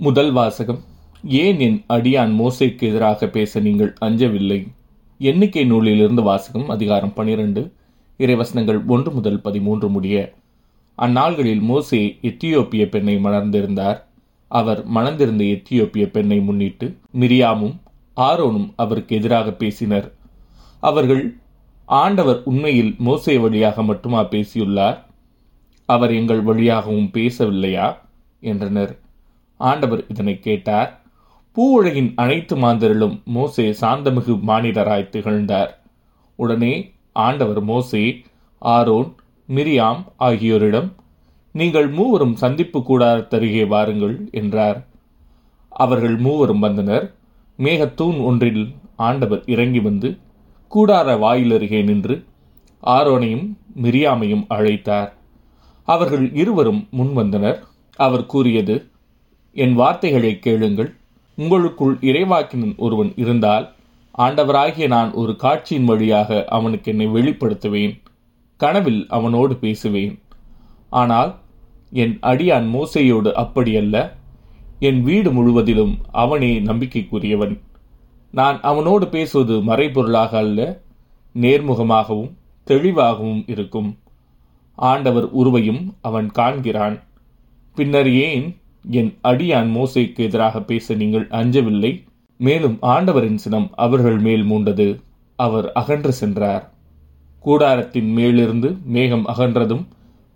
முதல் வாசகம் ஏன் என் அடியான் மோசைக்கு எதிராக பேச நீங்கள் அஞ்சவில்லை? எண்ணிக்கை நூலிலிருந்து வாசகம் அதிகாரம் பனிரெண்டு இறைவசனங்கள் ஒன்று முதல் பதிமூன்று முடிய அந்நாள்களில் மோசே எத்தியோப்பிய பெண்ணை மணர்ந்திருந்தார் அவர் மணந்திருந்த எத்தியோப்பிய பெண்ணை முன்னிட்டு மிரியாமும் ஆரோனும் அவருக்கு எதிராக பேசினர். அவர்கள் ஆண்டவர் உண்மையில் மோசே வழியாக மட்டுமா பேசியுள்ளார்? அவர் எங்கள் வழியாகவும் பேசவில்லையா? என்றனர். ஆண்டவர் இதனை கேட்டார். பூவுலகின் அனைத்து மாந்தரிலும் மோசே சாந்தமிகு மானிடராய் திகழ்ந்தார். உடனே ஆண்டவர் மோசே ஆரோன் மிரியாம் ஆகியோரிடம் நீங்கள் மூவரும் சந்திப்பு கூடாரத்தருகே வாருங்கள் என்றார். அவர்கள் மூவரும் வந்தனர். மேகத்தூண் ஒன்றில் ஆண்டவர் இறங்கி வந்து கூடார வாயிலருகே நின்று ஆரோனையும் மிரியாமையும் அழைத்தார். அவர்கள் இருவரும் முன்வந்தனர். அவர் கூறியது என் வார்த்தைகளை கேளுங்கள். உங்களுக்குள் இறைவாக்கினன் ஒருவன் இருந்தால் ஆண்டவராகிய நான் ஒரு காட்சியின் வழியாக அவனுக்கு என்னை வெளிப்படுத்துவேன். கனவில் அவனோடு பேசுவேன். ஆனால் என் அடியான் மோசையோடு அப்படியல்ல. என் வீடு முழுவதிலும் அவனே நம்பிக்கைக்குரியவன். நான் அவனோடு பேசுவது மறைபொருளாக அல்ல நேர்முகமாகவும் தெளிவாகவும் இருக்கும். ஆண்டவர் உருவையும் அவன் காண்கிறான். பின்னர் ஏன் என் அடியான் மோசைக்கு எதிராக பேச நீங்கள் அஞ்சவில்லை. மேலும் ஆண்டவரின் சினம் அவர்கள் மேல் மூண்டது. அவர் அகன்று சென்றார். கூடாரத்தின் மேலிருந்து மேகம் அகன்றதும்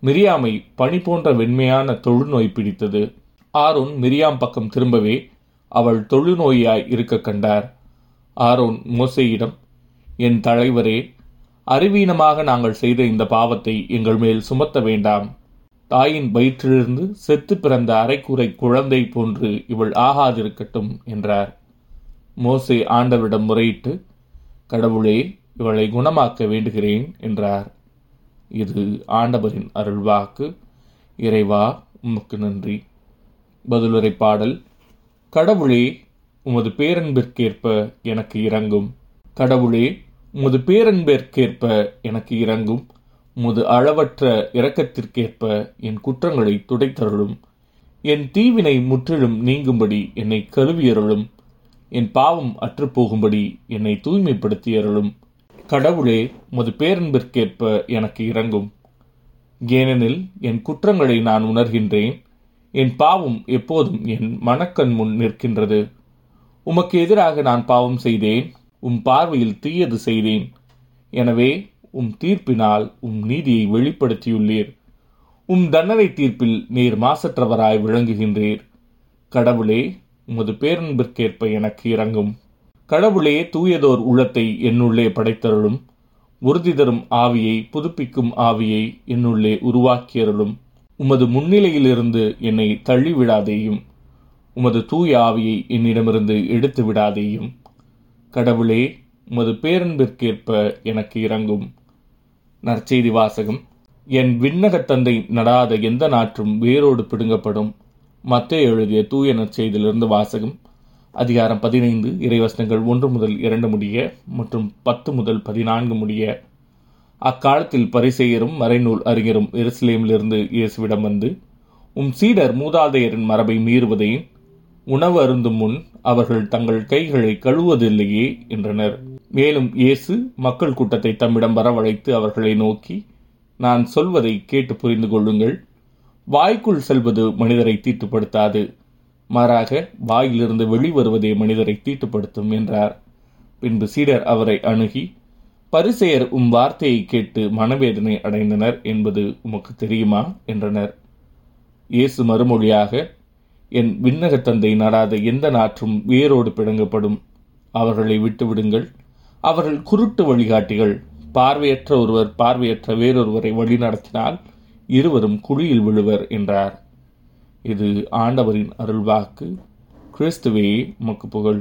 மிரியாமை பனி போன்ற வெண்மையான தொழுநோய் பிடித்தது. ஆரோன் மிரியாம் பக்கம் திரும்பவே அவள் தொழுநோயாய் இருக்க கண்டார். ஆரோன் மோசையிடம் என் தலைவரே அறிவீனமாக நாங்கள் செய்த இந்த பாவத்தை எங்கள் மேல் சுமத்த வேண்டாம். தாயின் வயிற்றிலிருந்து செத்து பிறந்த அரைக்குறை குழந்தை போன்று இவள் ஆகாதிருக்கட்டும் என்றார். மோசே ஆண்டவரிடம் முறையிட்டு கடவுளே இவளை குணமாக்க வேண்டுகிறேன் என்றார். இது ஆண்டவரின் அருள்வாக்கு. இறைவா உமக்கு நன்றி. பதிலுரை பாடல் கடவுளே உமது பேரன்பிற்கேற்ப எனக்கு இறங்கும் கடவுளே உமது பேரன்பிற்கேற்ப எனக்கு இறங்கும் உமது அளவற்ற இரக்கத்திற்கேற்ப என் குற்றங்களை துடைத்தருளும். என் தீவினை முற்றிலும் நீங்கும்படி என்னை கழுவியருளும். என் பாவம் அற்றுப்போகும்படி என்னை தூய்மைப்படுத்தியருளும். கடவுளே உமது பேரன்பிற்கேற்ப எனக்கு இறங்கும் ஏனெனில் என் குற்றங்களை நான் உணர்கின்றேன். என் பாவம் எப்போதும் என் மனக்கண் முன் நிற்கின்றது. உமக்கு எதிராக நான் பாவம் செய்தேன். உம் பார்வையில் தீயது செய்தேன். எனவே உம் தீர்ப்பினால் உம் நீதியை வெளிப்படுத்தியுள்ளீர். உம் தண்டனை தீர்ப்பில் நீர் மாசற்றவராய் விளங்குகின்றீர். கடவுளே உமது பேரன்பிற்கேற்ப எனக்கு இறங்கும் கடவுளே தூயதோர் உள்ளத்தை என்னுள்ளே படைத்தருளும். உறுதி தரும் ஆவியை புதுப்பிக்கும் ஆவியை என்னுள்ளே உருவாக்கியருளும். உமது முன்னிலையிலிருந்து என்னை தள்ளிவிடாதேயும். உமது தூய ஆவியை என்னிடமிருந்து எடுத்து விடாதேயும் கடவுளே உமது பேரன்பிற்கேற்ப எனக்கு இறங்கும் நற்செய்தி வாசகம் என் விண்ணகத் தந்தை நடாத எந்த நாற்றும் வேரோடு பிடுங்கப்படும். மத்திய எழுதிய தூய நற்செய்தியிலிருந்து வாசகம். அதிகாரம் பதினைந்து இறைவசனங்கள் ஒன்று முதல் இரண்டு முடிய மற்றும் பத்து முதல் பதினான்கு முடிய. அக்காலத்தில் பரிசெயரும் மறைநூல் அறிஞரும் எருசலேமிலிருந்து இயேசுவிடம் வந்து உம் சீடர் மூதாதையரின் மரபை மீறுவதையும் உணவு அருந்தும் முன் அவர்கள் தங்கள் கைகளை கழுவதில்லையே என்றனர். மேலும் இயேசு மக்கள் கூட்டத்தை தம்மிடம் வரவழைத்து அவர்களை நோக்கி நான் சொல்வதை கேட்டு புரிந்து கொள்ளுங்கள். வாய்க்குள் செல்வது மனிதரை தீட்டுப்படுத்தாது. மாறாக வாயிலிருந்து வெளிவருவதே மனிதரை தீட்டுப்படுத்தும் என்றார். பின்பு சீடர் அவரை அணுகி பரிசெயர் உம் வார்த்தையை கேட்டு மனவேதனை அடைந்தனர் என்பது உமக்கு தெரியுமா? என்றனர். இயேசு மறுமொழியாக என் விண்ணகத் தந்தை நடாத எந்த நாற்றும் வேரோடு பிடுங்கப்படும். அவர்களை விட்டுவிடுங்கள். அவர்கள் குருட்டு வழிகாட்டிகள். பார்வையற்ற ஒருவர் பார்வையற்ற வேறொருவரை வழிநடத்தினால் இருவரும் குழியில் விழுவர் என்றார். இது ஆண்டவரின் அருள்வாக்கு. கிறிஸ்துவே மக்கு புகழ்.